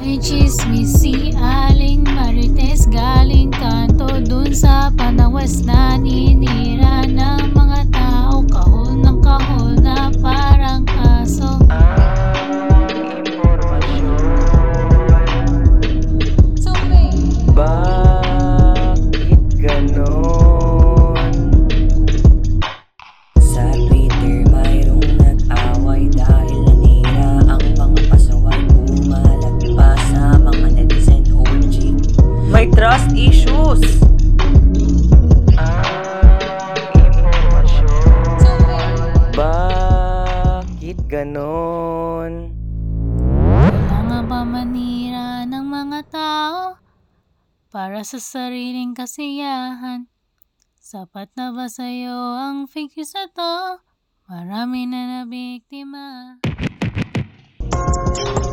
May chismis si Aling Marites Galing kanto dun sa panawas Naninira ng mga issues Bakit ganon? Kailangan ba manira ng mga tao Para sa sariling kasiyahan Sapat na ba sa'yo ang fake news na to? Marami na nabiktima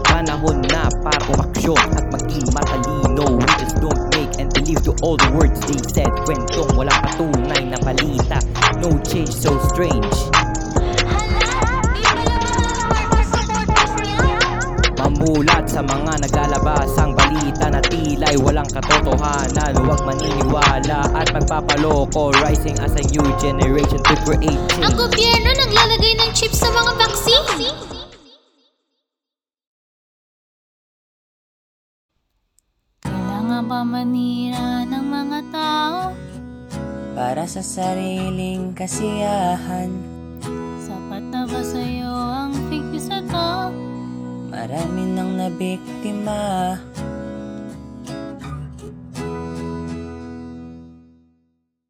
Panahon na para umaksyon at maging matalino all the words they said Kwentong walang patunay na balita. No change so strange. Mamulat sa mga naglalabas ang balita na tila'y walang katotohanan. Huwag maniniwala at magpapaloko. Rising as a new generation to create Ang change gobyerno naglalagay ng chip sa mga vaccine. Kailangan ba manira ng mga tao? Para sa sariling kasiyahan Sapat na ba sa'yo ang news na to? Marami nang nabiktima